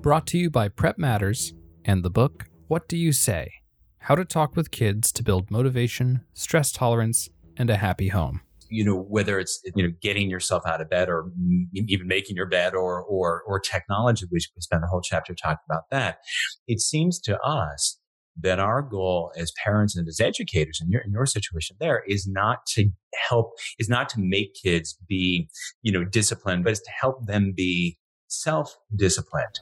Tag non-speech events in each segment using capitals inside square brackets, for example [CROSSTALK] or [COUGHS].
Brought to you by Prep Matters and the book What Do You Say? How to Talk with Kids to Build Motivation, Stress Tolerance, and a Happy Home. You know, whether it's, you know, getting yourself out of bed or even making your bed or, or, or technology, we spent a whole chapter talking about that. It seems to us that our goal as parents and as educators in your, in your situation there is not to help, is not to make kids be, you know, disciplined, but is to help them be self-disciplined.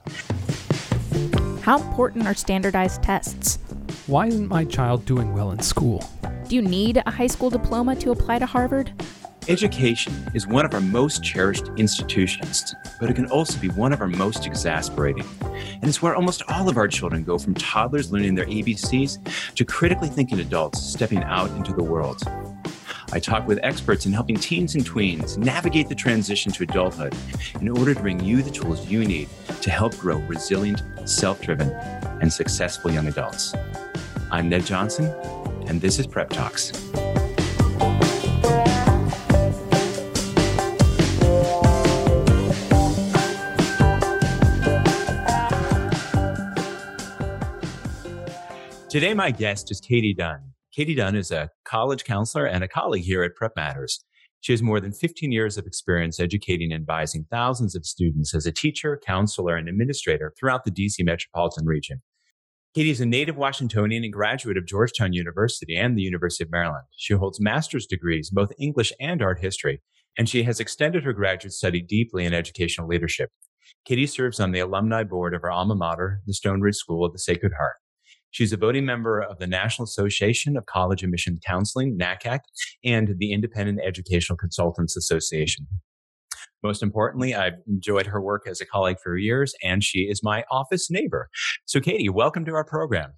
How important are standardized tests? Why isn't my child doing well in school? Do you need a high school diploma to apply to Harvard? Education is one of our most cherished institutions, but it can also be one of our most exasperating. And it's where almost all of our children go from toddlers learning their ABCs to critically thinking adults stepping out into the world. I talk with experts in helping teens and tweens navigate the transition to adulthood in order to bring you the tools you need to help grow resilient, self driven, and successful young adults. I'm Ned Johnson, and this is Prep Talks. Today, my guest is Katie Dunn. Katie Dunn is a college counselor and a colleague here at Prep Matters. She has more than 15 years of experience educating and advising thousands of students as a teacher, counselor, and administrator throughout the DC metropolitan region. Katie is a native Washingtonian and graduate of Georgetown University and the University of Maryland. She holds master's degrees in both English and art history, and she has extended her graduate study deeply in educational leadership. Katie serves on the alumni board of her alma mater, the Stone Ridge School of the Sacred Heart. She's a voting member of the National Association of College Admission Counseling, NACAC, and the Independent Educational Consultants Association. Most importantly, I've enjoyed her work as a colleague for years, and she is my office neighbor. So, Katie, welcome to our program.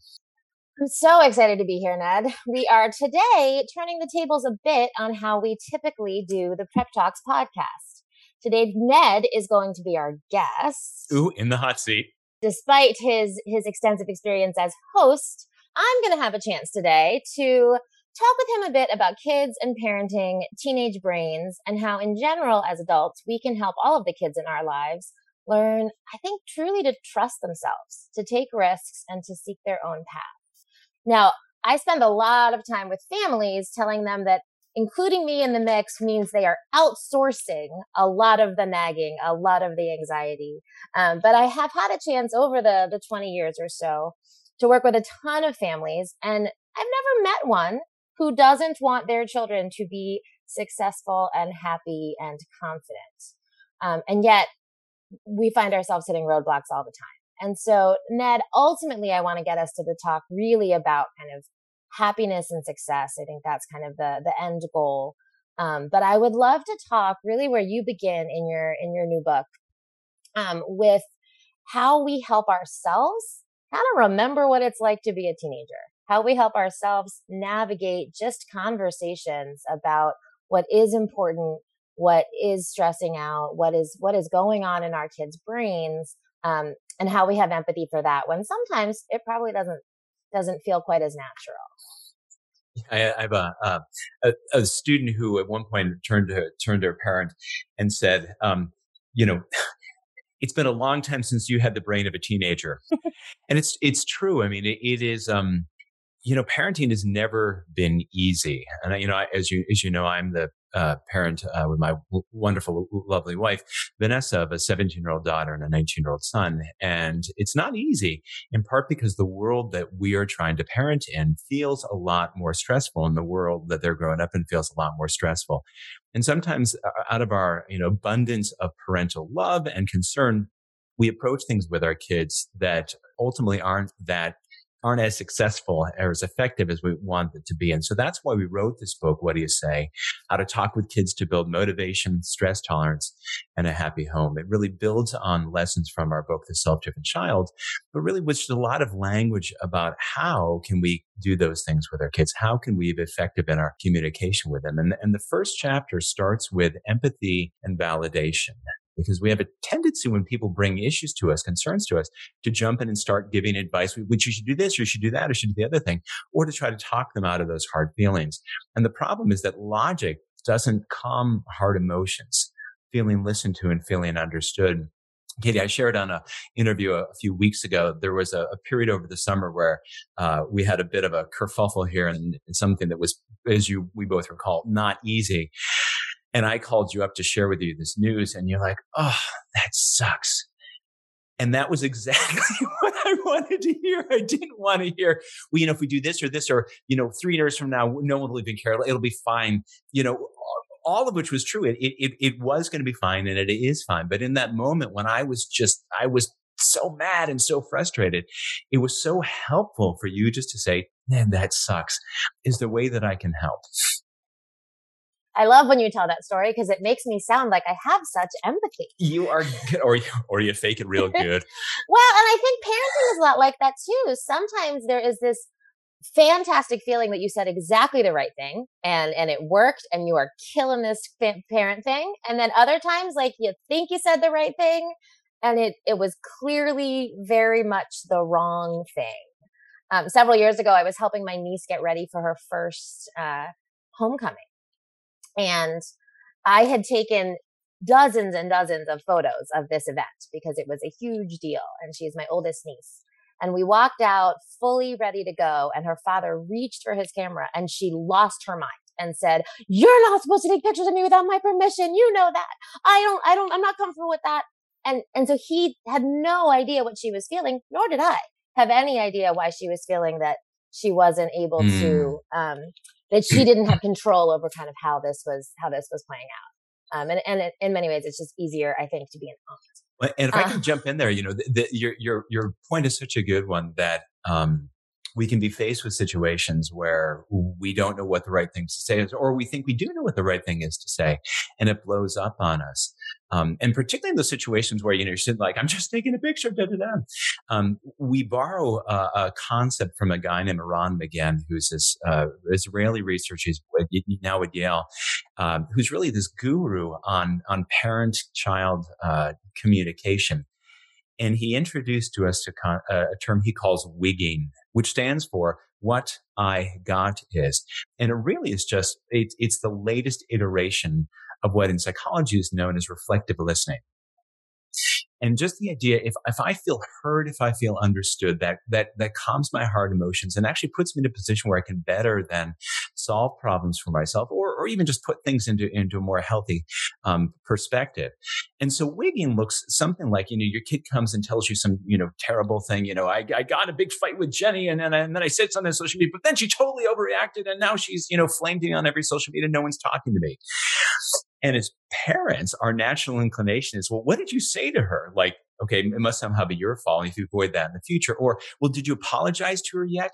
I'm so excited to be here, Ned. We are today turning the tables a bit on how we typically do the Prep Talks podcast. Today, Ned is going to be our guest. Ooh, in the hot seat despite his his extensive experience as host, I'm going to have a chance today to talk with him a bit about kids and parenting, teenage brains, and how in general as adults we can help all of the kids in our lives learn, I think truly to trust themselves, to take risks and to seek their own path. Now, I spend a lot of time with families telling them that including me in the mix means they are outsourcing a lot of the nagging, a lot of the anxiety. Um, but I have had a chance over the, the 20 years or so to work with a ton of families and I've never met one who doesn't want their children to be successful and happy and confident. Um, and yet we find ourselves hitting roadblocks all the time. And so, Ned, ultimately, I want to get us to the talk really about kind of happiness and success. I think that's kind of the the end goal. Um, but I would love to talk really where you begin in your in your new book um, with how we help ourselves kind of remember what it's like to be a teenager. How we help ourselves navigate just conversations about what is important, what is stressing out, what is what is going on in our kids' brains, um, and how we have empathy for that when sometimes it probably doesn't doesn't feel quite as natural. I, I have a, a, a student who at one point turned to turned to her parent and said, um, "You know, [SIGHS] it's been a long time since you had the brain of a teenager," and it's it's true. I mean, it, it is. Um, you know, parenting has never been easy, and I, you know, as you as you know, I'm the uh, parent uh, with my w- wonderful, lovely wife, Vanessa, of a 17 year old daughter and a 19 year old son. And it's not easy, in part because the world that we are trying to parent in feels a lot more stressful, and the world that they're growing up in feels a lot more stressful. And sometimes, uh, out of our you know abundance of parental love and concern, we approach things with our kids that ultimately aren't that aren't as successful or as effective as we want them to be. And so that's why we wrote this book, What Do You Say? How to Talk with Kids to Build Motivation, Stress Tolerance, and a Happy Home. It really builds on lessons from our book, The Self-Driven Child, but really with a lot of language about how can we do those things with our kids? How can we be effective in our communication with them? And, and the first chapter starts with empathy and validation because we have a tendency when people bring issues to us, concerns to us, to jump in and start giving advice, which you should do this, or you should do that, or you should do the other thing, or to try to talk them out of those hard feelings. And the problem is that logic doesn't calm hard emotions. Feeling listened to and feeling understood Katie, I shared on a interview a, few weeks ago. There was a, a period over the summer where uh, we had a bit of a kerfuffle here, and, and something that was, as you we both recall, not easy. And I called you up to share with you this news, and you're like, "Oh, that sucks." And that was [LAUGHS] exactly what I wanted to hear. I didn't want to hear, well, you know, if we do this or this, or, you know, three years from now, no one will even care. It'll be fine. You know, all of which was true. It, it, it was going to be fine and it is fine. But in that moment when I was just, I was so mad and so frustrated, it was so helpful for you just to say, man, that sucks. Is there a way that I can help. I love when you tell that story because it makes me sound like I have such empathy. You are good, or or you fake it real good. [LAUGHS] well, and I think parenting is a lot like that too. Sometimes there is this fantastic feeling that you said exactly the right thing and and it worked and you are killing this parent thing and then other times like you think you said the right thing and it it was clearly very much the wrong thing um, several years ago i was helping my niece get ready for her first uh, homecoming and i had taken dozens and dozens of photos of this event because it was a huge deal and she's my oldest niece and we walked out fully ready to go. And her father reached for his camera and she lost her mind and said, you're not supposed to take pictures of me without my permission. You know that. I don't, I don't, I'm not comfortable with that. And, and so he had no idea what she was feeling, nor did I have any idea why she was feeling that she wasn't able mm. to, um, that she didn't have [CLEARS THROAT] control over kind of how this was, how this was playing out. Um, and, and it, in many ways, it's just easier, I think, to be an aunt. And if uh, I can jump in there, you know, the, the, your your your point is such a good one that um, we can be faced with situations where we don't know what the right thing to say is, or we think we do know what the right thing is to say, and it blows up on us. Um, and particularly in those situations where you know you're sitting like, "I'm just taking a picture," da da da. Um, we borrow a, a, concept from a guy named Eran Magen, who's this uh, Israeli researcher, he's now at Yale, um, who's really this guru on on parent-child uh, communication. And he introduced to us a, con- a term he calls wigging, which stands for what I got is. And it really is just, it, it's the latest iteration of what in psychology is known as reflective listening. And just the idea, if, if I feel heard, if I feel understood, that, that, that calms my hard emotions and actually puts me in a position where I can better than solve problems for myself or, or even just put things into, into a more healthy, um, perspective. And so wigging looks something like, you know, your kid comes and tells you some, you know, terrible thing. You know, I, I got a big fight with Jenny and, I, and then I said something on social media, but then she totally overreacted and now she's, you know, flamed me on every social media. And no one's talking to me. And as parents, our natural inclination is, well, what did you say to her? Like, okay, it must somehow be your fault if you avoid that in the future. Or, well, did you apologize to her yet?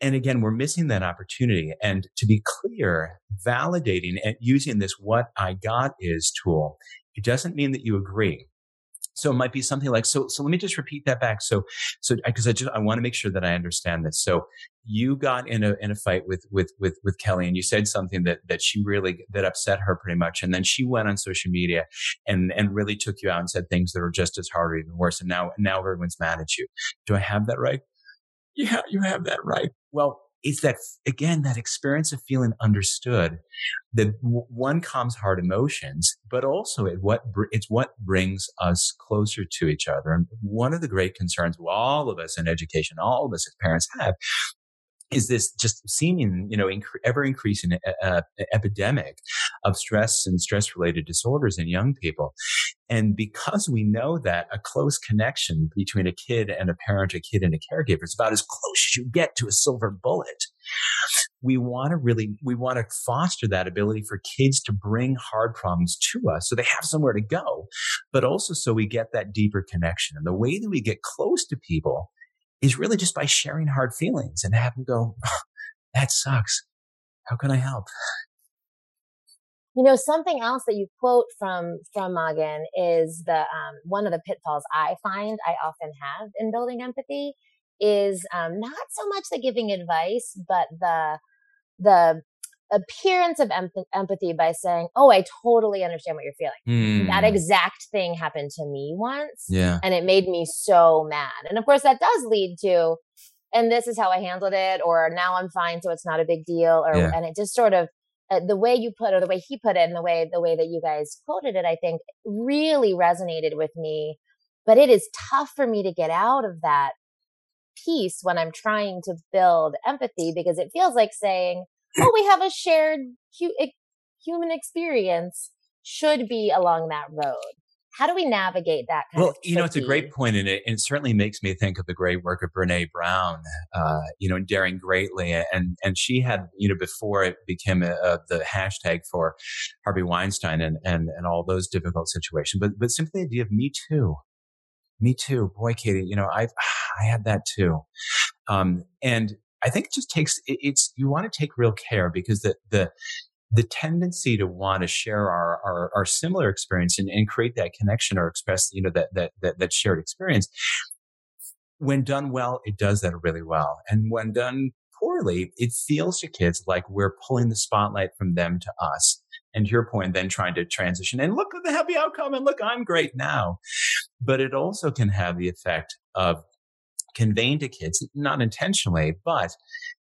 And again, we're missing that opportunity. And to be clear, validating and using this what I got is tool, it doesn't mean that you agree. So it might be something like, so, so let me just repeat that back. So, so, cause I just, I want to make sure that I understand this. So you got in a, in a fight with, with, with, with Kelly and you said something that, that she really, that upset her pretty much. And then she went on social media and, and really took you out and said things that were just as hard or even worse. And now, now everyone's mad at you. Do I have that right? Yeah, you have that right. Well, it's that again that experience of feeling understood that one calms hard emotions but also it what it's what brings us closer to each other. And one of the great concerns all of us in education all of us as parents have is this just seeming, you know, inc- ever increasing uh, epidemic of stress and stress related disorders in young people. And because we know that a close connection between a kid and a parent, a kid and a caregiver is about as close as you get to a silver bullet. We want to really, we want to foster that ability for kids to bring hard problems to us so they have somewhere to go, but also so we get that deeper connection. And the way that we get close to people is really just by sharing hard feelings and have them go, oh, that sucks. How can I help? You know, something else that you quote from, from Magen is the, um, one of the pitfalls I find I often have in building empathy is, um, not so much the giving advice, but the, the appearance of empathy by saying, "Oh, I totally understand what you're feeling." Mm. That exact thing happened to me once, yeah, and it made me so mad. And of course, that does lead to, and this is how I handled it, or now I'm fine, so it's not a big deal, or yeah. and it just sort of uh, the way you put it, or the way he put it, and the way the way that you guys quoted it, I think really resonated with me But it is tough for me to get out of that piece when I'm trying to build empathy because it feels like saying, oh, we have a shared hu- human experience should be along that road. How do we navigate that? well, you know, it's a great point, and it, it certainly makes me think of the great work of Brene Brown. Uh, you know, in Daring Greatly, and and she had you know before it became a, a, the hashtag for Harvey Weinstein and and and all those difficult situations, but but simply the idea of Me Too. Me too, boy, Katie. You know, I've [SIGHS] I had that too, um, and I think it just takes it, it's you want to take real care because the the the tendency to want to share our, our, our similar experience and, and, create that connection or express, you know, that, that, that, that shared experience. When done well, it does that really well. And when done poorly, it feels to kids like we're pulling the spotlight from them to us. And to your point, then trying to transition and look at the happy outcome and look, I'm great now. But it also can have the effect of conveying to kids, not intentionally, but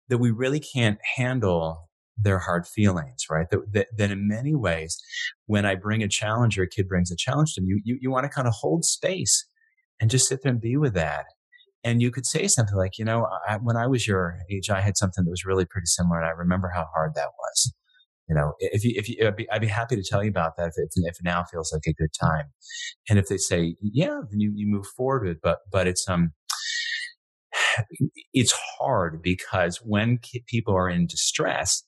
that we really can't handle their hard feelings, right? That, that, that, in many ways, when I bring a challenge or a kid brings a challenge to them, you, you, you want to kind of hold space and just sit there and be with that. And you could say something like, you know, I, when I was your age, I had something that was really pretty similar. And I remember how hard that was. You know, if you, if you, I'd be, I'd be happy to tell you about that if it, if now feels like a good time. And if they say, yeah, then you, you move forward with, but, but it's, um, it's hard because when people are in distress,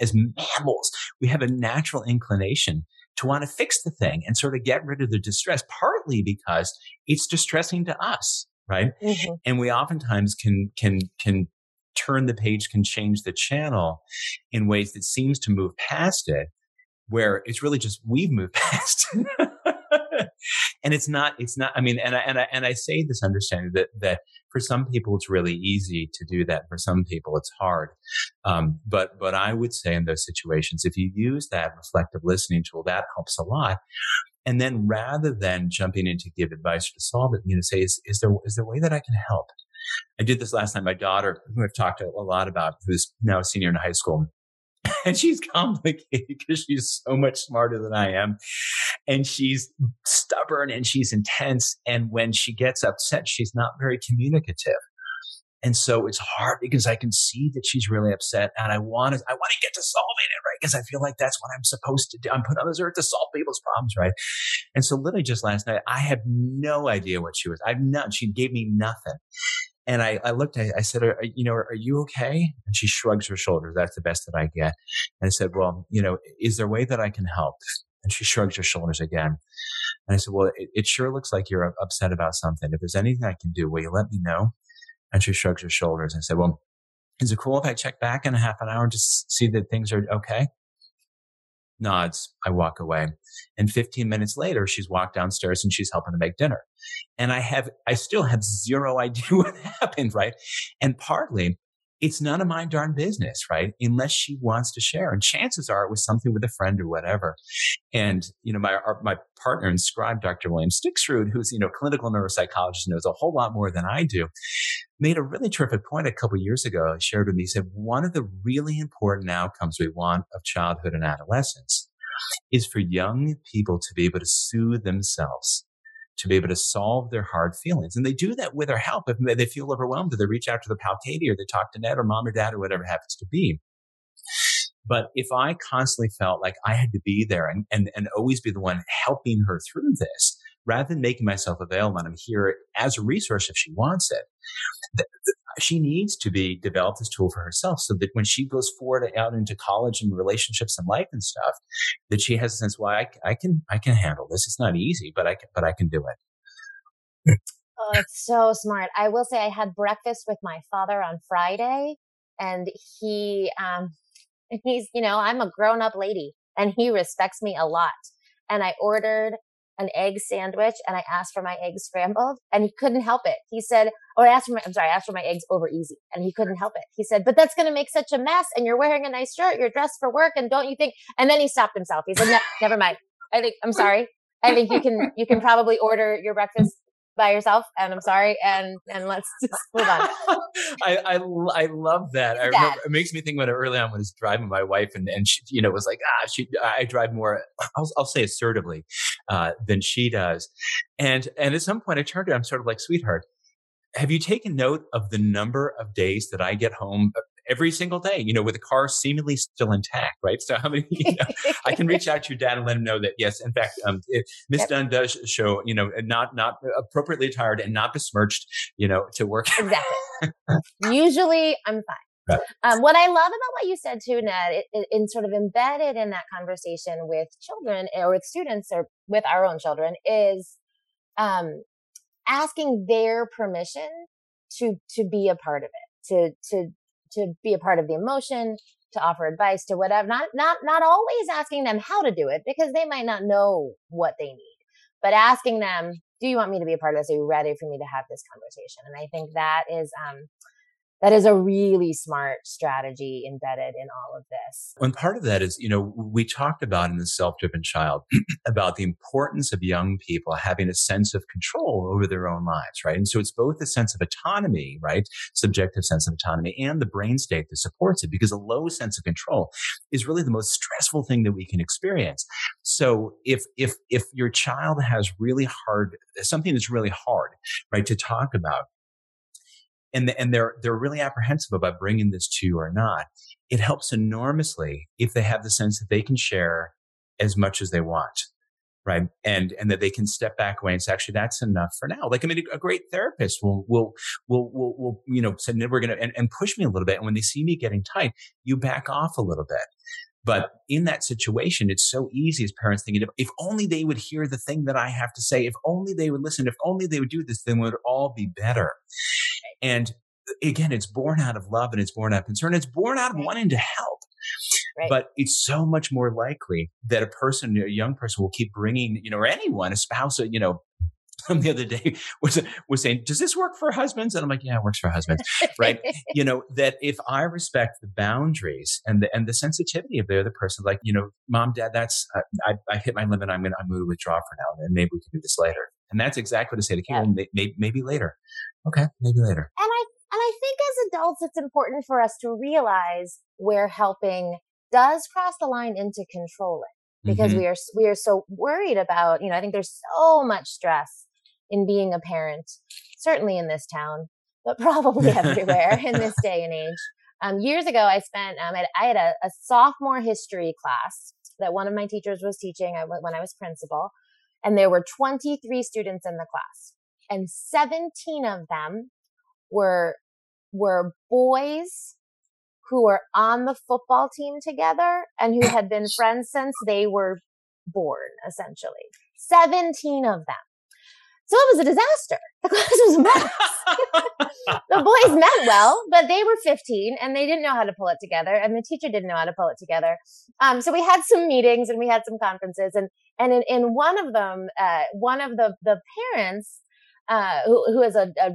as mammals, we have a natural inclination to want to fix the thing and sort of get rid of the distress, partly because it's distressing to us, right? Mm-hmm. And we oftentimes can, can, can turn the page, can change the channel in ways that seems to move past it, where it's really just we've moved [LAUGHS] past. And it's not, it's not, I mean, and I, and I, and I say this understanding that, that for some people, it's really easy to do that. For some people, it's hard. Um, but, but I would say in those situations, if you use that reflective listening tool, that helps a lot. And then rather than jumping in to give advice to solve it, you know, say, is, is there, is there a way that I can help? I did this last night. My daughter, who I've talked a lot about, who's now a senior in high school, [LAUGHS] and she's complicated [LAUGHS] because she's so much smarter than I am. And she's stubborn and she's intense. And when she gets upset, she's not very communicative. And so it's hard because I can see that she's really upset and I want to, I want to get to solving it, right? Because I feel like that's what I'm supposed to do. I'm put on this earth to solve people's problems, right? And so literally just last night, I have no idea what she was. I've not, she gave me nothing. And I, I looked, I, I said, are, you know, are, are you okay? And she shrugs her shoulders. That's the best that I get. And I said, well, you know, is there a way that I can help? And she shrugs her shoulders again. And I said, well, it, it sure looks like you're upset about something. If there's anything I can do, will you let me know? And she shrugs her shoulders. I said, well, is it cool if I check back in a half an hour and just see that things are okay? Nods, I walk away. And 15 minutes later, she's walked downstairs and she's helping to make dinner. And I have, I still have zero [LAUGHS] idea what happened, right? And partly it's none of my darn business, right? Unless she wants to share. And chances are it was something with a friend or whatever. And, you know, my, our, my partner in Scribe, Dr. William Stixrud, who's, you know, clinical neuropsychologist, knows a whole lot more than I do, made a really terrific point a couple years ago. Shared with me, he said, one of the really important outcomes we want of childhood and adolescence is for young people to be able to soothe themselves to be able to solve their hard feelings. And they do that with our help. If they feel overwhelmed, they reach out to the pal Katie or they talk to Ned or mom or dad or whatever happens to be. But if I constantly felt like I had to be there and, and, and always be the one helping her through this, rather than making myself available and I'm here as a resource if she wants it, she needs to be developed this tool for herself so that when she goes forward out into college and relationships and life and stuff, that she has a sense, why well, I, I, can, I can handle this. It's not easy, but I can, but I can do it. Oh, it's so smart. I will say I had breakfast with my father on Friday and he, um, [LAUGHS] he's, you know, I'm a grown up lady and he respects me a lot. And I ordered an egg sandwich and I asked for my eggs scrambled and he couldn't help it. He said, or I asked for my, I'm sorry, I asked for my eggs over easy and he couldn't help it. He said, but that's going to make such a mess and you're wearing a nice shirt. You're dressed for work. And don't you think, and then he stopped himself. He said, never mind. I think, I'm sorry. I think you can, you can probably order your breakfast by yourself and I'm sorry and and let's [LAUGHS] just move on. [LAUGHS] I, I, I love that. I remember, it makes me think about it early on when I was driving my wife and, and she, you know, was like, ah, she, I drive more, [LAUGHS] I'll, I'll say assertively, uh, than she does. And, and at some point I turned to her, I'm sort of like, sweetheart, have you taken note of the number of days that I get home uh, every single day, you know, with the car seemingly still intact, right? So how many, [LAUGHS] you know, I can reach out to your dad and let him know that, yes, in fact, um, Miss yep. Dunn does show, you know, not, not appropriately attired and not besmirched, you know, to work. Exactly. [LAUGHS] Usually I'm fine. Right. Um, what I love about what you said too, Ned, it, it, in sort of embedded in that conversation with children or with students or with our own children is, um, asking their permission to, to be a part of it, to, to to be a part of the emotion, to offer advice, to whatever. Not not not always asking them how to do it because they might not know what they need, but asking them, "Do you want me to be a part of this? Are you ready for me to have this conversation?" And I think that is um, that is a really smart strategy embedded in all of this. And part of that is, you know, we talked about in the self-driven child [CLEARS THROAT] about the importance of young people having a sense of control over their own lives, right? And so it's both a sense of autonomy, right? Subjective sense of autonomy and the brain state that supports it because a low sense of control is really the most stressful thing that we can experience. So if, if, if your child has really hard, something that's really hard, right, to talk about, and, the, and they're, they're really apprehensive about bringing this to you or not. It helps enormously if they have the sense that they can share as much as they want. Right. And, and that they can step back away and say, actually, that's enough for now. Like, I mean, a, great therapist will, will, will, will, will you know, say, we're going to, and, and push me a little bit. And when they see me getting tight, you back off a little bit. But in that situation, it's so easy as parents thinking, if only they would hear the thing that I have to say, if only they would listen, if only they would do this, then would all be better. And again, it's born out of love and it's born out of concern. It's born out of wanting to help. Right. But it's so much more likely that a person, a young person will keep bringing, you know, or anyone, a spouse, you know, from the other day [LAUGHS] was was saying, "Does this work for husbands?" And I'm like, "Yeah, it works for husbands, right?" [LAUGHS] you know that if I respect the boundaries and the and the sensitivity of the other person, like you know, mom, dad, that's uh, I, I hit my limit. I'm gonna I'm gonna withdraw for now, and maybe we can do this later. And that's exactly what to say to kid. Yeah. Maybe, maybe later. Okay, maybe later. And I and I think as adults, it's important for us to realize where helping does cross the line into controlling because mm-hmm. we are we are so worried about you know I think there's so much stress in being a parent, certainly in this town, but [LAUGHS] probably everywhere [LAUGHS] in this day and age. Um, years ago, I spent um, I had a, a, sophomore history class that one of my teachers was teaching when I was principal, and there were 23 students in the class, and 17 of them were were boys who were on the football team together and who had been [COUGHS] friends since they were born, essentially. 17 of them. So it was a disaster. [LAUGHS] The class was a mess. [LAUGHS] the boys meant well, but they were 15 and they didn't know how to pull it together and the teacher didn't know how to pull it together. Um, so we had some meetings and we had some conferences and, and in, in one of them, uh, one of the, the parents, uh, who, who is a, a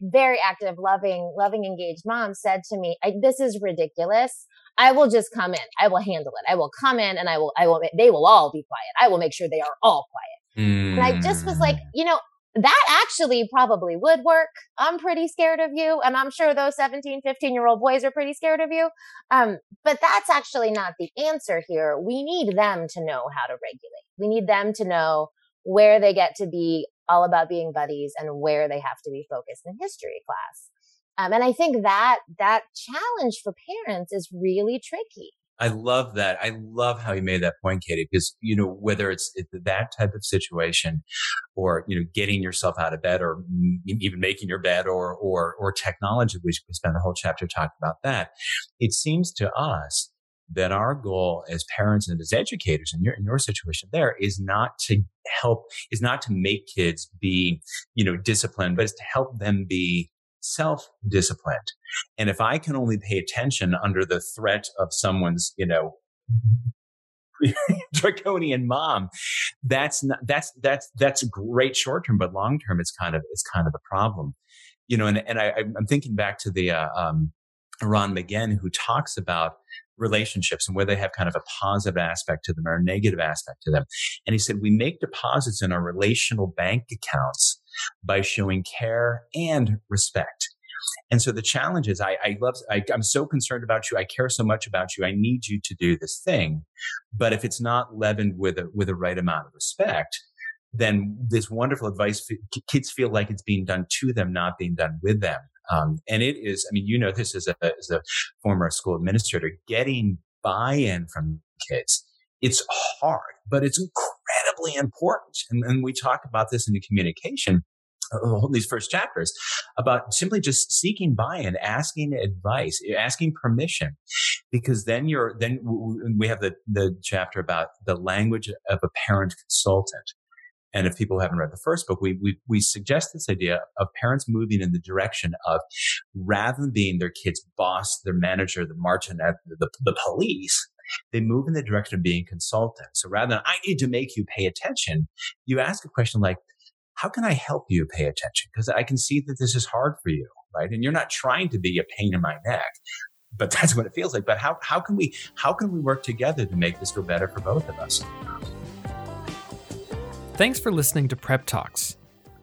very active, loving, loving, engaged mom said to me, this is ridiculous. I will just come in. I will handle it. I will come in and I will, I will, they will all be quiet. I will make sure they are all quiet. Mm. And I just was like, mm. you know, that actually probably would work. I'm pretty scared of you. And I'm sure those 17, 15 year old boys are pretty scared of you. Um, but that's actually not the answer here. We need them to know how to regulate. We need them to know where they get to be all about being buddies and where they have to be focused in history class. Um, and I think that that challenge for parents is really tricky. I love that. I love how you made that point, Katie, because, you know, whether it's that type of situation or, you know, getting yourself out of bed or even making your bed or, or, or technology, which we spent a whole chapter talking about that. It seems to us that our goal as parents and as educators in your, in your situation there is not to help, is not to make kids be, you know, disciplined, but is to help them be self disciplined. And if I can only pay attention under the threat of someone's, you know, [LAUGHS] draconian mom, that's not, that's, that's, that's great short term, but long term, it's kind of, it's kind of a problem, you know, and, and I, I'm thinking back to the, uh, um, Eran Magen, who talks about relationships and where they have kind of a positive aspect to them or a negative aspect to them. And he said, we make deposits in our relational bank accounts by showing care and respect. And so the challenge is I, I love, I, I'm so concerned about you. I care so much about you. I need you to do this thing. But if it's not leavened with a, with a right amount of respect, then this wonderful advice, kids feel like it's being done to them, not being done with them. Um, and it is, I mean, you know, this as a, as a former school administrator, getting buy-in from kids. It's hard, but it's incredibly important. And, and we talk about this in the communication [LAUGHS] these first chapters about simply just seeking buy-in, asking advice, asking permission, because then you're then we have the the chapter about the language of a parent consultant. And if people haven't read the first book, we, we, we suggest this idea of parents moving in the direction of rather than being their kid's boss, their manager, the martinet, the, the police, they move in the direction of being consultants. So rather than I need to make you pay attention, you ask a question like, how can I help you pay attention? Because I can see that this is hard for you, right? And you're not trying to be a pain in my neck, but that's what it feels like. But how, how can we, how can we work together to make this go better for both of us? Thanks for listening to Prep Talks.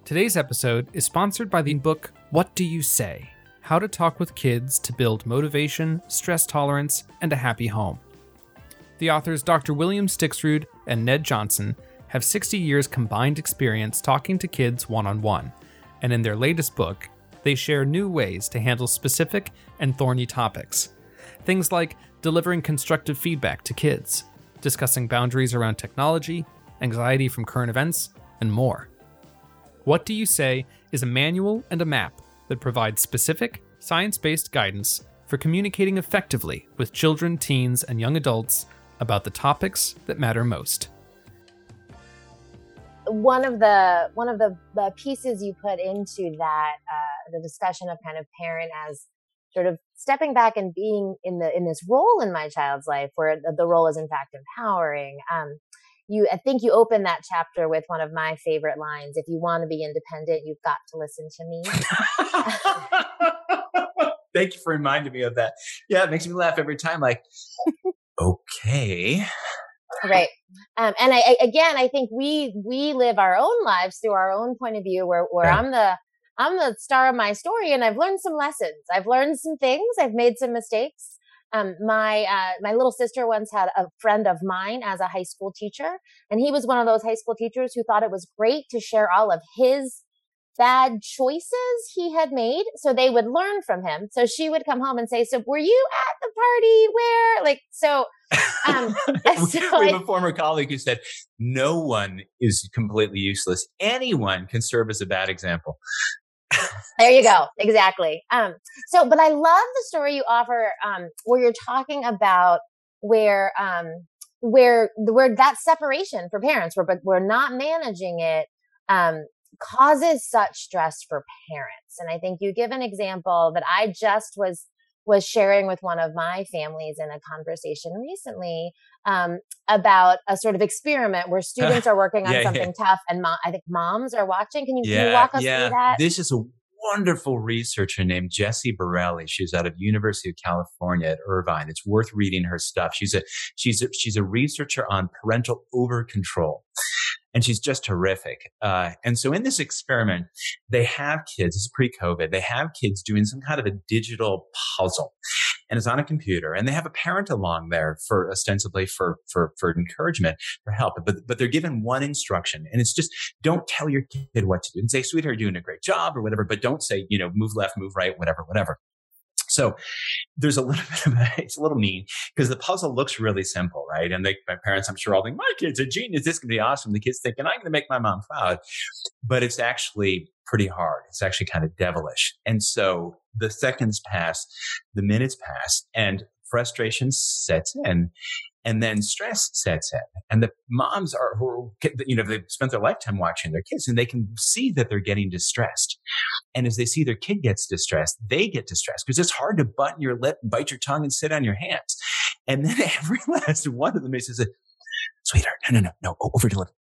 Today's episode is sponsored by the book What Do You Say? How to Talk with Kids to Build Motivation, Stress Tolerance, and a Happy Home. The authors Dr. William Stixrud and Ned Johnson have 60 years combined experience talking to kids one on one, and in their latest book, they share new ways to handle specific and thorny topics. Things like delivering constructive feedback to kids, discussing boundaries around technology, anxiety from current events, and more. What Do You Say is a manual and a map that provides specific, science based guidance for communicating effectively with children, teens, and young adults about the topics that matter most one of the one of the, the pieces you put into that uh, the discussion of kind of parent as sort of stepping back and being in the in this role in my child's life where the, the role is in fact empowering um, you i think you open that chapter with one of my favorite lines if you want to be independent you've got to listen to me. [LAUGHS] Thank you for reminding me of that. Yeah it makes me laugh every time like [LAUGHS] okay right. Um, and I, I, again i think we we live our own lives through our own point of view where where yeah. i'm the i'm the star of my story and i've learned some lessons. I've learned some things. I've made some mistakes. Um, my uh, my little sister once had a friend of mine as a high school teacher and he was one of those high school teachers who thought it was great to share all of his bad choices he had made so they would learn from him. So she would come home and say so were you at the party? Where? Like so um [LAUGHS] so we have a former colleague who said no one is completely useless. Anyone can serve as a bad example. There you go exactly. Um so but i love the story you offer um where you're talking about where um where the that separation for parents where but we're not managing it um causes such stress for parents. And I think you give an example that I just was was sharing with one of my families in a conversation recently um, about a sort of experiment where [LAUGHS] students are working on yeah, something yeah. tough and I think moms are watching. Can you, yeah, can you walk us through that? This is a wonderful researcher named Jessie Borelli. She's out of University of California at Irvine. It's worth reading her stuff. She's a she's a, she's a researcher on parental over control and she's just terrific. Uh, and so in this experiment, they have kids, it's pre-COVID, they have kids doing some kind of a digital puzzle and it's on a computer and they have a parent along there for ostensibly for, for, for encouragement, for help. But, but they're given one instruction and it's just don't tell your kid what to do and say, sweetheart, you're doing a great job or whatever, but don't say, you know, move left, move right, whatever, whatever. So there's a little [LAUGHS] bit of a, it's a little mean because the puzzle looks really simple, right? And they, my parents, I'm sure all think, my kid's a genius. This can be awesome. The kid's thinking, I'm going to make my mom proud, but it's actually pretty hard. It's actually kind of devilish. And so the seconds pass, the minutes pass and frustration sets in and then stress sets in. And the moms are who are, you know they've spent their lifetime watching their kids and they can see that they're getting distressed. And as they see their kid gets distressed they get distressed because it's hard to button your lip bite your tongue and sit on your hands. And then [LAUGHS] every last one of them says sweetheart no no no no over to the left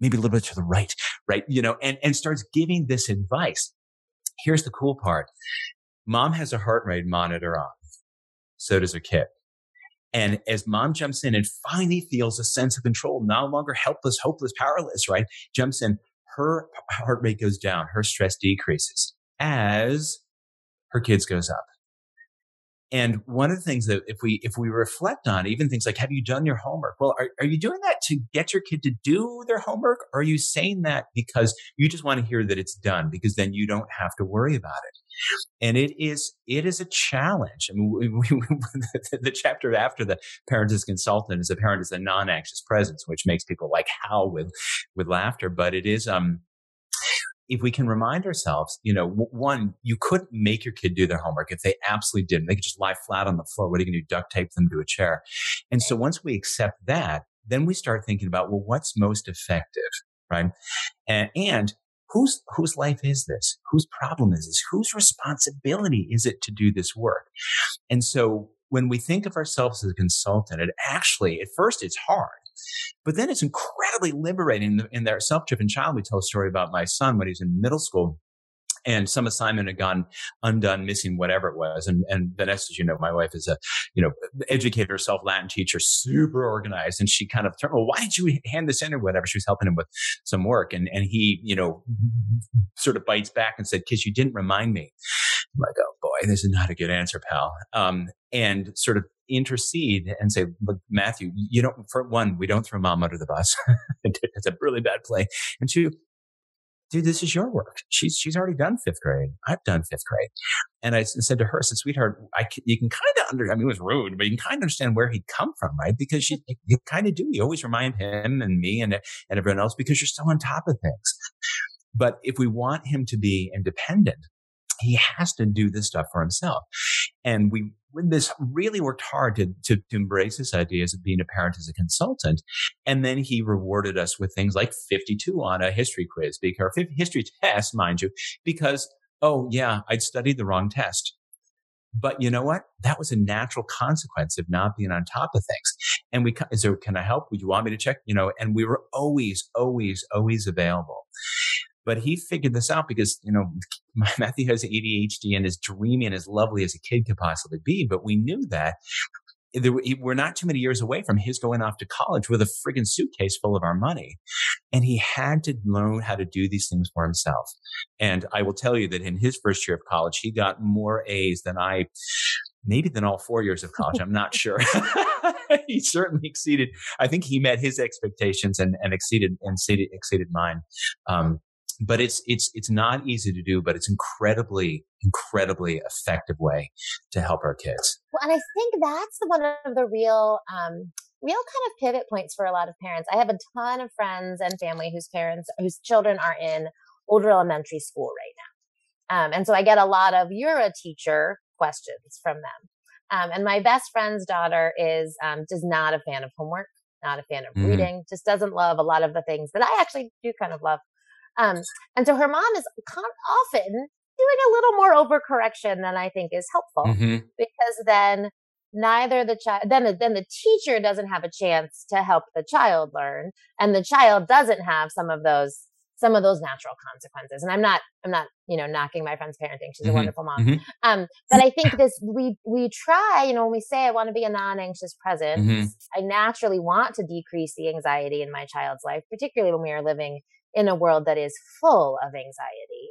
maybe a little bit to the right right you know and and starts giving this advice. Here's the cool part. Mom has a heart rate monitor on. So does her kid and as mom jumps in and finally feels a sense of control, no longer helpless, hopeless, powerless, right? Jumps in, her heart rate goes down, her stress decreases as her kids goes up. And one of the things that if we if we reflect on even things like have you done your homework? Well, are, are you doing that to get your kid to do their homework? Or are you saying that because you just want to hear that it's done because then you don't have to worry about it? And it is it is a challenge. I mean, we, we, [LAUGHS] the chapter after the parent is consultant is a parent is a non-anxious presence, which makes people like howl with with laughter. But it is um if we can remind ourselves, you know, one, you couldn't make your kid do their homework if they absolutely didn't. They could just lie flat on the floor. What are you going to do? Duct tape them to a chair. And so once we accept that, then we start thinking about, well, what's most effective, right? And, and whose whose life is this? Whose problem is this? Whose responsibility is it to do this work? And so when we think of ourselves as a consultant, it actually at first it's hard but then it's incredibly liberating in their self-driven child. We tell a story about my son when he was in middle school and some assignment had gone undone, missing whatever it was. And, and Vanessa, as you know, my wife is a, you know, educator herself, Latin teacher, super organized. And she kind of turned, well, why did you hand this in or whatever? She was helping him with some work. And, and he, you know, sort of bites back and said, kiss, you didn't remind me. I'm like, oh boy, this is not a good answer, pal. Um, and sort of intercede and say, look, Matthew, you don't, for one, we don't throw mom under the bus. [LAUGHS] it's a really bad play. And two, dude, this is your work. She's, she's already done fifth grade. I've done fifth grade. And I said to her, I said, sweetheart, I, you can kind of under, I mean, it was rude, but you can kind of understand where he'd come from, right? Because you, [LAUGHS] you kind of do. You always remind him and me and, and everyone else because you're so on top of things. But if we want him to be independent, he has to do this stuff for himself. And we, when this really worked hard to, to, to embrace this idea of being a parent as a consultant. And then he rewarded us with things like 52 on a history quiz, because history test, mind you, because, oh yeah, I'd studied the wrong test. But you know what? That was a natural consequence of not being on top of things. And we, is there, can I help? Would you want me to check? You know, and we were always, always, always available. But he figured this out because, you know, [LAUGHS] Matthew has ADHD and is dreamy and as lovely as a kid could possibly be. But we knew that we're not too many years away from his going off to college with a friggin' suitcase full of our money. And he had to learn how to do these things for himself. And I will tell you that in his first year of college, he got more A's than I, maybe than all four years of college. I'm not sure. [LAUGHS] he certainly exceeded. I think he met his expectations and, and exceeded and exceeded, exceeded mine. Um, but it's it's it's not easy to do, but it's incredibly incredibly effective way to help our kids. Well, and I think that's the one of the real um, real kind of pivot points for a lot of parents. I have a ton of friends and family whose parents whose children are in older elementary school right now, um, and so I get a lot of "you're a teacher" questions from them. Um, and my best friend's daughter is um, just not a fan of homework, not a fan of mm. reading, just doesn't love a lot of the things that I actually do kind of love. Um, and so her mom is often doing a little more overcorrection than I think is helpful mm-hmm. because then neither the child, then the, then the teacher doesn't have a chance to help the child learn and the child doesn't have some of those some of those natural consequences. And I'm not, I'm not, you know, knocking my friend's parenting. She's mm-hmm. a wonderful mom. Mm-hmm. Um, but I think this, we, we try, you know, when we say I want to be a non-anxious presence, mm-hmm. I naturally want to decrease the anxiety in my child's life, particularly when we are living in a world that is full of anxiety.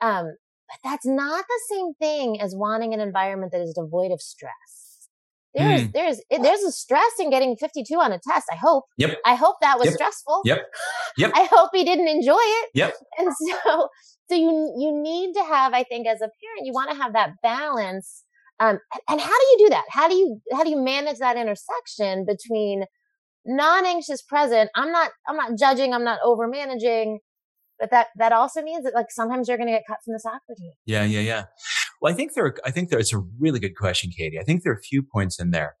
Um, but that's not the same thing as wanting an environment that is devoid of stress. There's, mm. there's, there's a stress in getting 52 on a test. I hope. Yep. I hope that was yep. stressful. Yep. Yep. [LAUGHS] I hope he didn't enjoy it. Yep. [LAUGHS] And so, so you, you need to have, I think, as a parent, you want to have that balance. Um, and how do you do that? How do you, how do you manage that intersection between non-anxious present i'm not i'm not judging i'm not over managing but that that also means that like sometimes you're going to get cut from the soccer team. Yeah yeah yeah well, I think there, are, I think there's a really good question, Katie. I think there are a few points in there.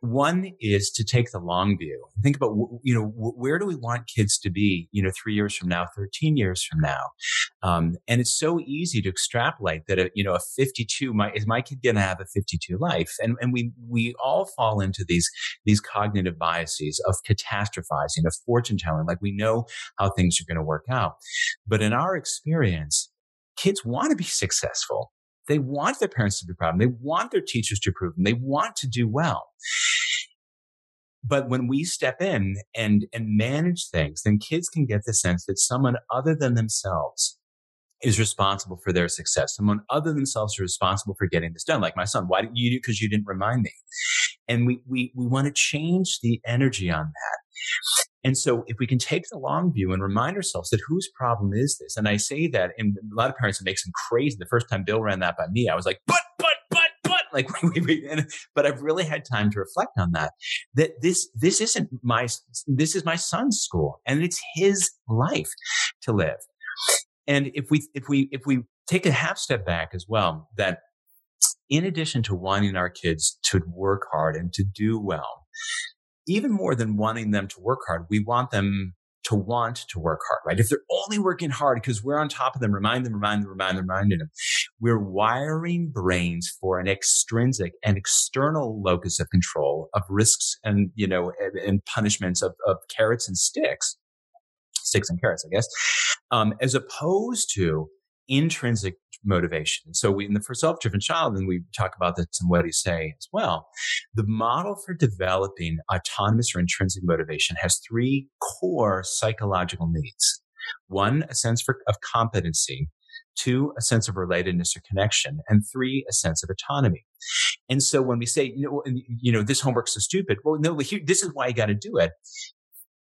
One is to take the long view. Think about, you know, where do we want kids to be, you know, three years from now, 13 years from now? Um, and it's so easy to extrapolate that, a, you know, a 52, my, is my kid going to have a 52 life? And, and we, we all fall into these, these cognitive biases of catastrophizing, of fortune telling, like we know how things are going to work out. But in our experience, kids want to be successful. They want their parents to be proud of them. They want their teachers to approve them. They want to do well. but when we step in and and manage things, then kids can get the sense that someone other than themselves is responsible for their success. Someone other than themselves is responsible for getting this done. Like my son, why didn't you do? Because you didn't remind me. And we we we want to change the energy on that. And so if we can take the long view and remind ourselves that whose problem is this? And I say that and a lot of parents, it makes them crazy. The first time Bill ran that by me, I was like, but, but, but, but, like. [LAUGHS] And, but I've really had time to reflect on that, that this, this isn't my, this is my son's school and it's his life to live. And if we, if we, if we take a half step back as well, that in addition to wanting our kids to work hard and to do well, even more than wanting them to work hard, we want them to want to work hard, right? If they're only working hard because we're on top of them, remind them, remind them, remind them, reminding them, we're wiring brains for an extrinsic and external locus of control of risks and, you know, and, and punishments of, of carrots and sticks, sticks and carrots, I guess, um, as opposed to intrinsic motivation. So we, in the for self-driven child, and we talk about this in what you say as well. The model for developing autonomous or intrinsic motivation has three core psychological needs. One, a sense for, of competency. Two, a sense of relatedness or connection. And three, a sense of autonomy. And so when we say, you know, you know, this homework's so stupid. Well, no, this is why you got to do it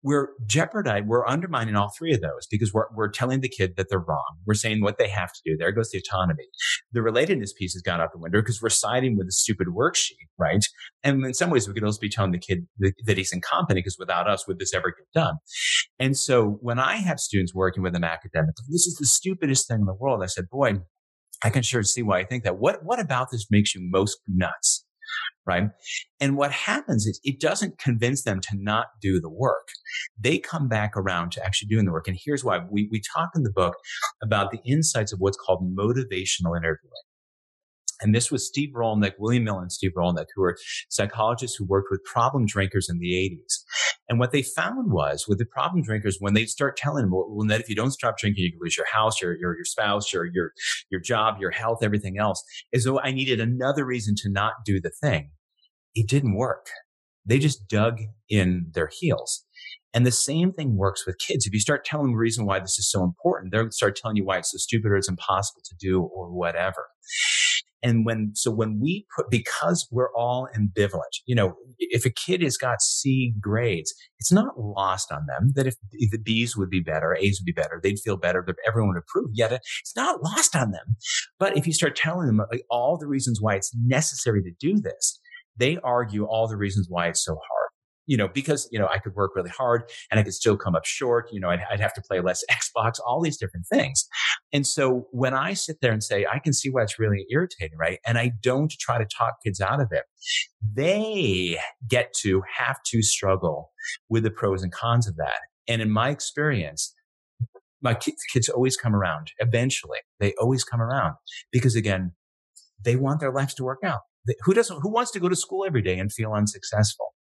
we're jeopardizing, we're undermining all three of those because we're, we're telling the kid that they're wrong. We're saying what they have to do. There goes the autonomy. The relatedness piece has gone out the window because we're siding with a stupid worksheet, right? And in some ways, we could also be telling the kid that, that he's incompetent because without us, would this ever get done? And so when I have students working with them academically, this is the stupidest thing in the world. I said, boy, I can sure see why I think that. What, what about this makes you most nuts? Right? And what happens is it doesn't convince them to not do the work. They come back around to actually doing the work. And here's why we, we talk in the book about the insights of what's called motivational interviewing. And this was Steve Rollnick, William Miller and Steve Rollnick, who were psychologists who worked with problem drinkers in the 80s. And what they found was with the problem drinkers, when they start telling them, well, if you don't stop drinking, you can lose your house, your, your, your spouse, your, your, your job, your health, everything else, as though I needed another reason to not do the thing. It didn't work. They just dug in their heels. And the same thing works with kids. If you start telling them the reason why this is so important, they'll start telling you why it's so stupid or it's impossible to do or whatever. And when, so when we put, because we're all ambivalent, you know, if a kid has got C grades, it's not lost on them that if, the B's would be better, A's would be better, they'd feel better, everyone would approve. Yet it's not lost on them. But if you start telling them all the reasons why it's necessary to do this, they argue all the reasons why it's so hard you know, because, you know, I could work really hard and I could still come up short. You know, I'd, I'd, have to play less Xbox, all these different things. And so when I sit there and say, I can see why it's really irritating, right? And I don't try to talk kids out of it, they get to have to struggle with the pros and cons of that. And in my experience, my kids always come around eventually. They always come around because again, they want their lives to work out. Who doesn't, who wants to go to school every day and feel unsuccessful?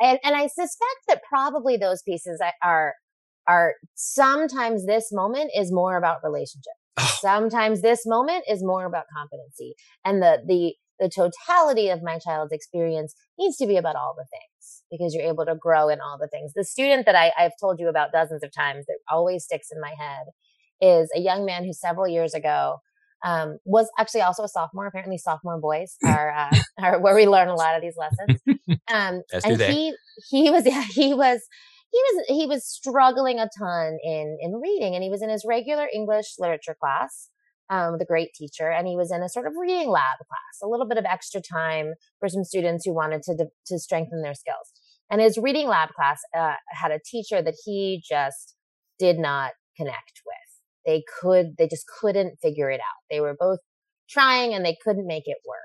And, and I suspect that probably those pieces are, are sometimes this moment is more about relationship. Sometimes this moment is more about competency and the, the, the totality of my child's experience needs to be about all the things because you're able to grow in all the things. The student that I, I've told you about dozens of times that always sticks in my head is a young man who several years ago um, was actually also a sophomore. Apparently, sophomore boys [LAUGHS] are uh, [LAUGHS] are where we learn a lot of these lessons. [LAUGHS] Um, and he he was yeah, he was he was he was struggling a ton in in reading, and he was in his regular English literature class um, with a great teacher, and he was in a sort of reading lab class, a little bit of extra time for some students who wanted to to strengthen their skills. And his reading lab class uh, had a teacher that he just did not connect with they could, they just couldn't figure it out. They were both trying and they couldn't make it work.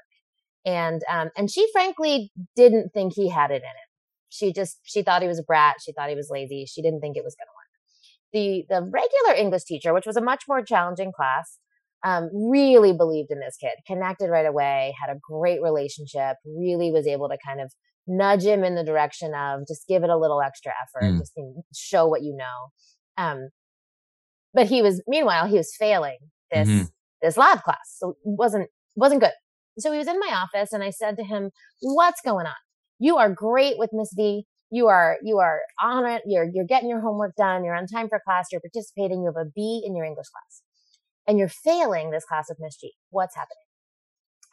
And, um, and she frankly didn't think he had it in him. She just, she thought he was a brat. She thought he was lazy. She didn't think it was going to work. The, the regular English teacher, which was a much more challenging class, um, really believed in this kid, connected right away, had a great relationship, really was able to kind of nudge him in the direction of just give it a little extra effort, mm. just show what you know. Um, but he was, meanwhile, he was failing this, mm-hmm. this lab class. So it wasn't, wasn't good. So he was in my office and I said to him, what's going on? You are great with Miss V. You are, you are on it. You're, you're getting your homework done. You're on time for class. You're participating. You have a B in your English class and you're failing this class with Miss G. What's happening?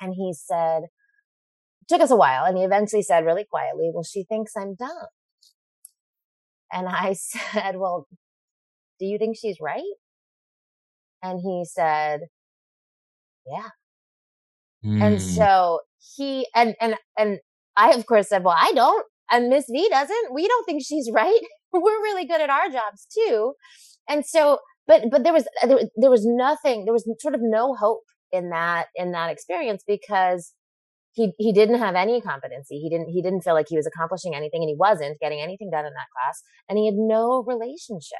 And he said, took us a while. And he eventually said really quietly, well, she thinks I'm dumb. And I [LAUGHS] said, well, do you think she's right? And he said, yeah. Mm. And hmm. so he, and, and, and I of course said, well, I don't. And Miss V doesn't. We don't think she's [LAUGHS] right. We're really good at our jobs too. And so, but, but there was, there, there was nothing, there was sort of no hope in that, in that experience because he he didn't have any competency. He didn't he didn't feel like he was accomplishing anything and he wasn't getting anything done in that class and he had no relationship.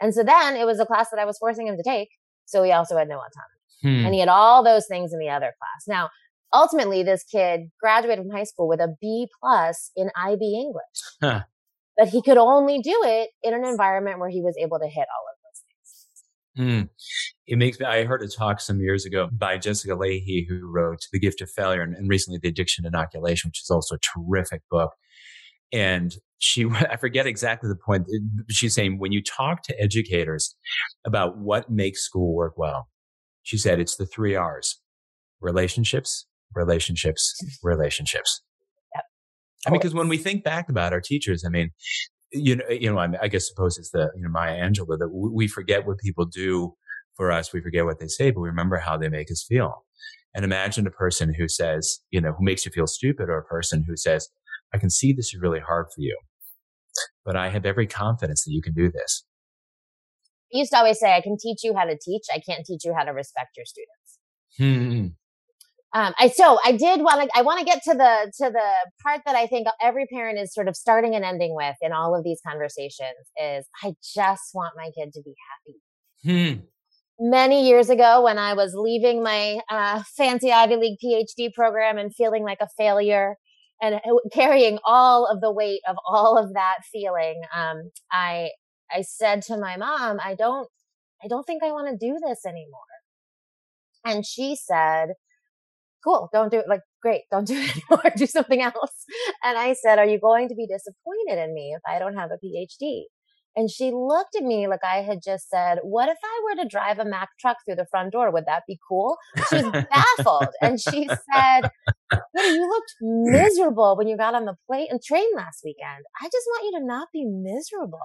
And so then it was a class that I was forcing him to take, so he also had no autonomy. Hmm. And he had all those things in the other class. Now, ultimately this kid graduated from high school with a B plus in IB English. Huh. But he could only do it in an environment where he was able to hit all of those things. Mm. It makes me, I heard a talk some years ago by Jessica Lahey, who wrote The Gift of Failure and, and recently The Addiction Inoculation, which is also a terrific book. And she, [LAUGHS] I forget exactly the point. She's saying when you talk to educators about what makes school work well, she said it's the three R's relationships, relationships, [LAUGHS] relationships. Yep. I mean, because when we think back about our teachers, I mean, you know, you know, I, I guess suppose it's the, you know, Maya Angelou that we forget what people do for us. We forget what they say, but we remember how they make us feel. And imagine a person who says, you know, who makes you feel stupid or a person who says, I can see this is really hard for you, but I have every confidence that you can do this. I used to always say, I can teach you how to teach. I can't teach you how to respect your students. Hmm. Um, I so I did want to I want to get to the to the part that I think every parent is sort of starting and ending with in all of these conversations is I just want my kid to be happy. Hmm. Many years ago, when I was leaving my uh, fancy Ivy League PhD program and feeling like a failure and uh, carrying all of the weight of all of that feeling, um, I I said to my mom, I don't I don't think I want to do this anymore. And she said, cool, don't do it. Like, great, don't do it [LAUGHS] anymore. do something else. And I said, are you going to be disappointed in me if I don't have a PhD? And she looked at me like I had just said, what if I were to drive a Mack truck through the front door? Would that be cool? She was baffled. and she said, you looked miserable when you got on the plane and train last weekend. I just want you to not be miserable.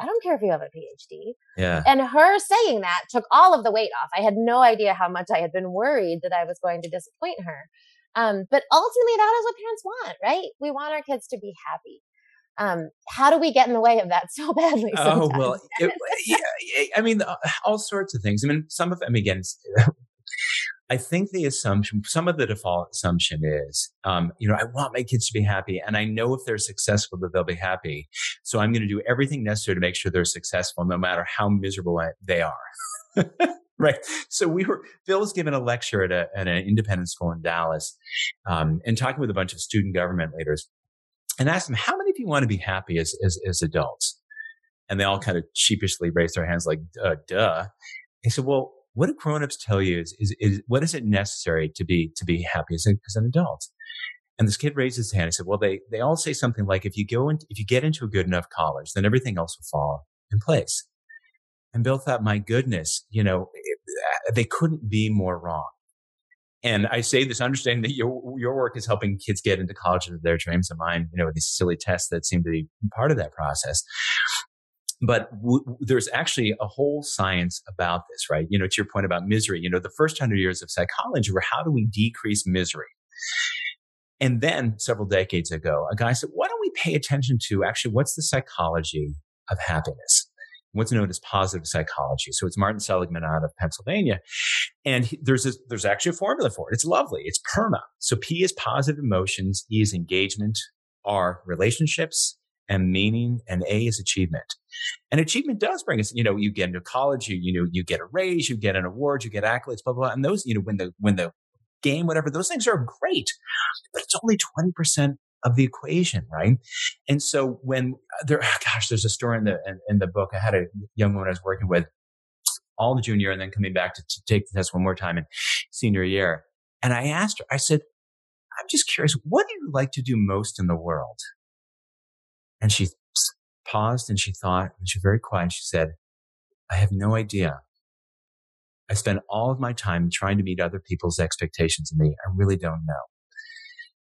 I don't care if you have a PhD. Yeah. And her saying that took all of the weight off. I had no idea how much I had been worried that I was going to disappoint her. Um, but ultimately, that is what parents want, right? We want our kids to be happy. Um, how do we get in the way of that [LAUGHS] so badly? Sometimes? Oh well, it, yeah, I mean, all sorts of things. I mean, some of them again. [LAUGHS] I think the assumption, some of the default assumption is, um, you know, I want my kids to be happy and I know if they're successful that they'll be happy. So I'm going to do everything necessary to make sure they're successful no matter how miserable they are. [LAUGHS] right. So we were, Phil was given a lecture at, a, at an independent school in Dallas, um, and talking with a bunch of student government leaders and asked them, how many of you want to be happy as, as, as adults? And they all kind of sheepishly raised their hands like, uh, duh. He said, well, what do grown-ups tell you is, is, is what is it necessary to be to be happy as, a, as an adult? And this kid raised his hand and said well they they all say something like if you go in, if you get into a good enough college then everything else will fall in place and bill thought my goodness you know it, they couldn't be more wrong. And I say this understanding that your your work is helping kids get into college of their dreams and mine, you know, with these silly tests that seem to be part of that process but w- there's actually a whole science about this, right? You know, to your point about misery, you know, the first hundred years of psychology were how do we decrease misery? And then several decades ago, a guy said, why don't we pay attention to actually what's the psychology of happiness? What's known as positive psychology. So it's Martin Seligman out of Pennsylvania. And he, there's this, there's actually a formula for it. It's lovely. It's PERMA. So P is positive emotions. E is engagement. R relationships and meaning and A is achievement. And achievement does bring us, you know, you get into college, you, you know, you get a raise, you get an award, you get accolades, blah, blah, blah. And those, you know, when the, when the game, whatever, those things are great, but it's only 20% of the equation, right? And so when uh, there, [SIGHS] gosh, there's a story in the, in, in the book. I had a young woman I was working with all the junior and then coming back to, to take the test one more time in senior year. And I asked her, I said, I'm just curious, what do you like to do most in the world? And she paused and she thought, and she was very quiet. And She said, I have no idea. I spend all of my time trying to meet other people's expectations of me. I really don't know.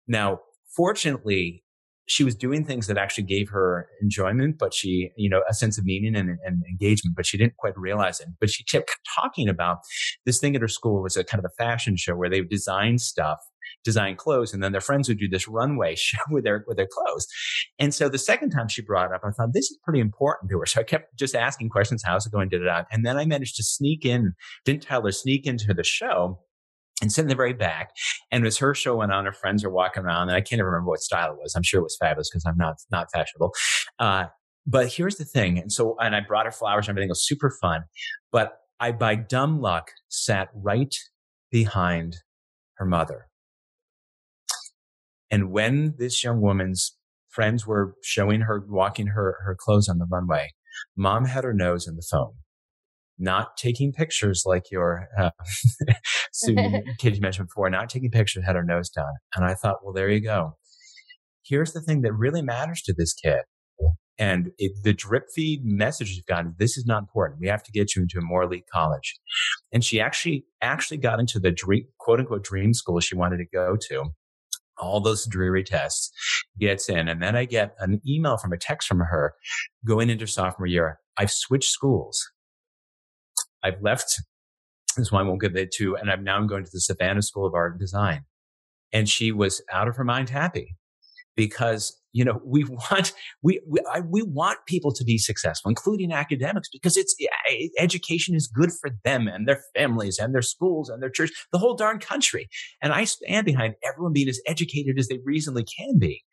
Now, fortunately, she was doing things that actually gave her enjoyment, but she, you know, a sense of meaning and, and, engagement, but she didn't quite realize it. But she kept talking about this thing at her school. Was a kind of a fashion show where they would design stuff design clothes and then their friends would do this runway [LAUGHS] show with their with their clothes. And so the second time she brought up i thought this is pretty important to her. So i kept just asking questions how's it going? Did it out and then i managed to sneak in didn't tell her sneak into the show and sit in the very back. And as her show went on, her friends are walking around, and I can't even remember what style it was. I'm sure it was fabulous because I'm not not fashionable. Uh, but here's the thing, and so and I brought her flowers and everything it was super fun. But I, by dumb luck, sat right behind her mother. And when this young woman's friends were showing her, walking her, her clothes on the runway, mom had her nose in the phone, not taking pictures like your uh, [LAUGHS] kid you [LAUGHS] mentioned before, not taking pictures, had her nose done. And I thought, well, there you go. Here's the thing that really matters to this kid. And it, the drip feed message you've gotten, this is not important. We have to get you into a more elite college. And she actually, actually got into the dream, quote unquote dream school she wanted to go to all those dreary tests, gets in. And then I get an email from a text from her going into sophomore year. I've switched schools. I've left. This one I won't get to. And I'm now I'm going to the Savannah School of Art and Design. And she was out of her mind happy because you know we [LAUGHS] want we we, I, we want people to be successful including academics because it's education is good for them and their families and their schools and their church the whole darn country and i stand behind everyone being as educated as they reasonably can be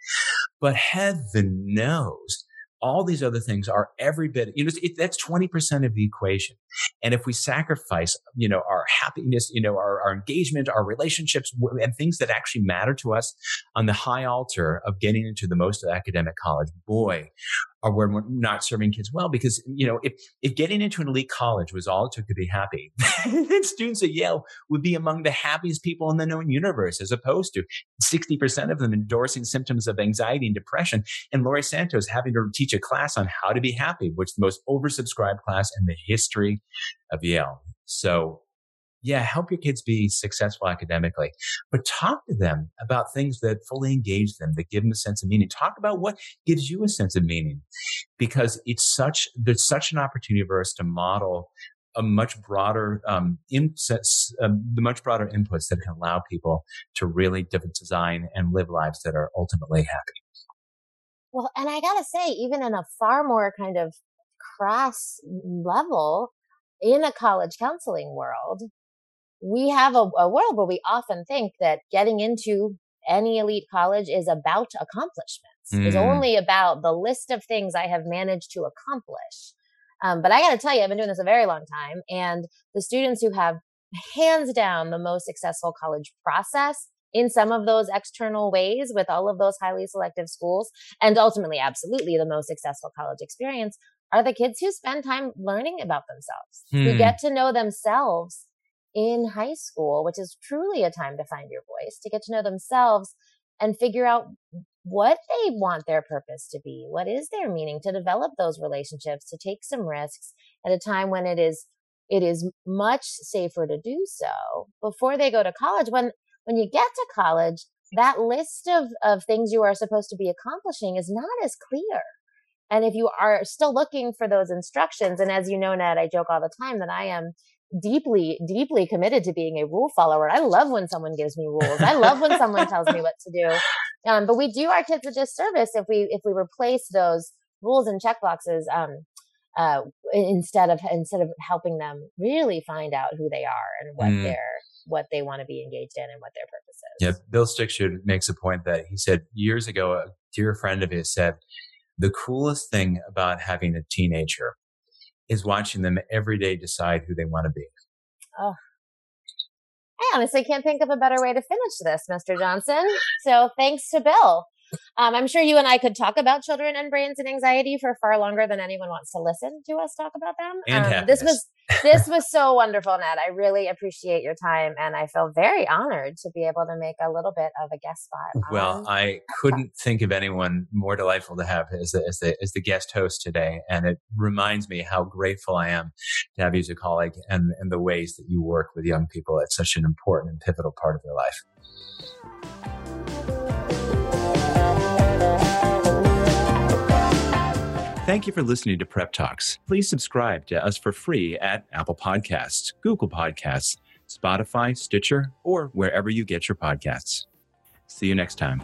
but heaven knows all these other things are every bit, you know, it, that's 20% of the equation. And if we sacrifice, you know, our happiness, you know, our, our engagement, our relationships and things that actually matter to us on the high altar of getting into the most academic college, boy, or we're not serving kids well because you know if if getting into an elite college was all it took to be happy [LAUGHS] then students at yale would be among the happiest people in the known universe as opposed to 60% of them endorsing symptoms of anxiety and depression and laurie santos having to teach a class on how to be happy which is the most oversubscribed class in the history of yale. So yeah, help your kids be successful academically, but talk to them about things that fully engage them, that give them a sense of meaning. Talk about what gives you a sense of meaning because it's such, there's such an opportunity for us to model a much broader um, insets, um, the much broader inputs that can allow people to really design and live lives that are ultimately happy. Well, and I gotta say, even in a far more kind of crass level, in a college counseling world, we have a, a world where we often think that getting into any elite college is about accomplishments, mm. is only about the list of things I have managed to accomplish. Um, but I got to tell you, I've been doing this a very long time, and the students who have hands down the most successful college process in some of those external ways with all of those highly selective schools, and ultimately, absolutely, the most successful college experience are the kids who spend time learning about themselves, hmm. who get to know themselves in high school, which is truly a time to find your voice, to get to know themselves and figure out what they want their purpose to be. What is their meaning to develop those relationships, to take some risks at a time when it is, it is much safer to do so before they go to college. When, when you get to college, that list of, of things you are supposed to be accomplishing is not as clear. And if you are still looking for those instructions, and as you know, Ned, I joke all the time that I am deeply, deeply committed to being a rule follower. I love when someone gives me rules. I love when someone tells me what to do. Um, but we do our kids a disservice if we if we replace those rules and check boxes um, uh, instead of instead of helping them really find out who they are and what mm. they're what they want to be engaged in and what their purpose is. Yeah, Bill Stixrud makes a point that he said years ago. A dear friend of his said, "The coolest thing about having a teenager is watching them every day decide who they want to be. Oh. I honestly can't think of a better way to finish this, Mr. Johnson. So thanks to Bill. Um, I'm sure you and I could talk about children and brains and anxiety for far longer than anyone wants to listen to us talk about them. And um, this was this was so wonderful, Ned. I really appreciate your time, and I feel very honored to be able to make a little bit of a guest spot. Well, I couldn't think of anyone more delightful to have as the, as the as the guest host today, and it reminds me how grateful I am to have you as a colleague and and the ways that you work with young people at such an important and pivotal part of their life. Thank you for listening to Prep Talks. Please subscribe to us for free at Apple Podcasts, Google Podcasts, Spotify, Stitcher, or wherever you get your podcasts. See you next time.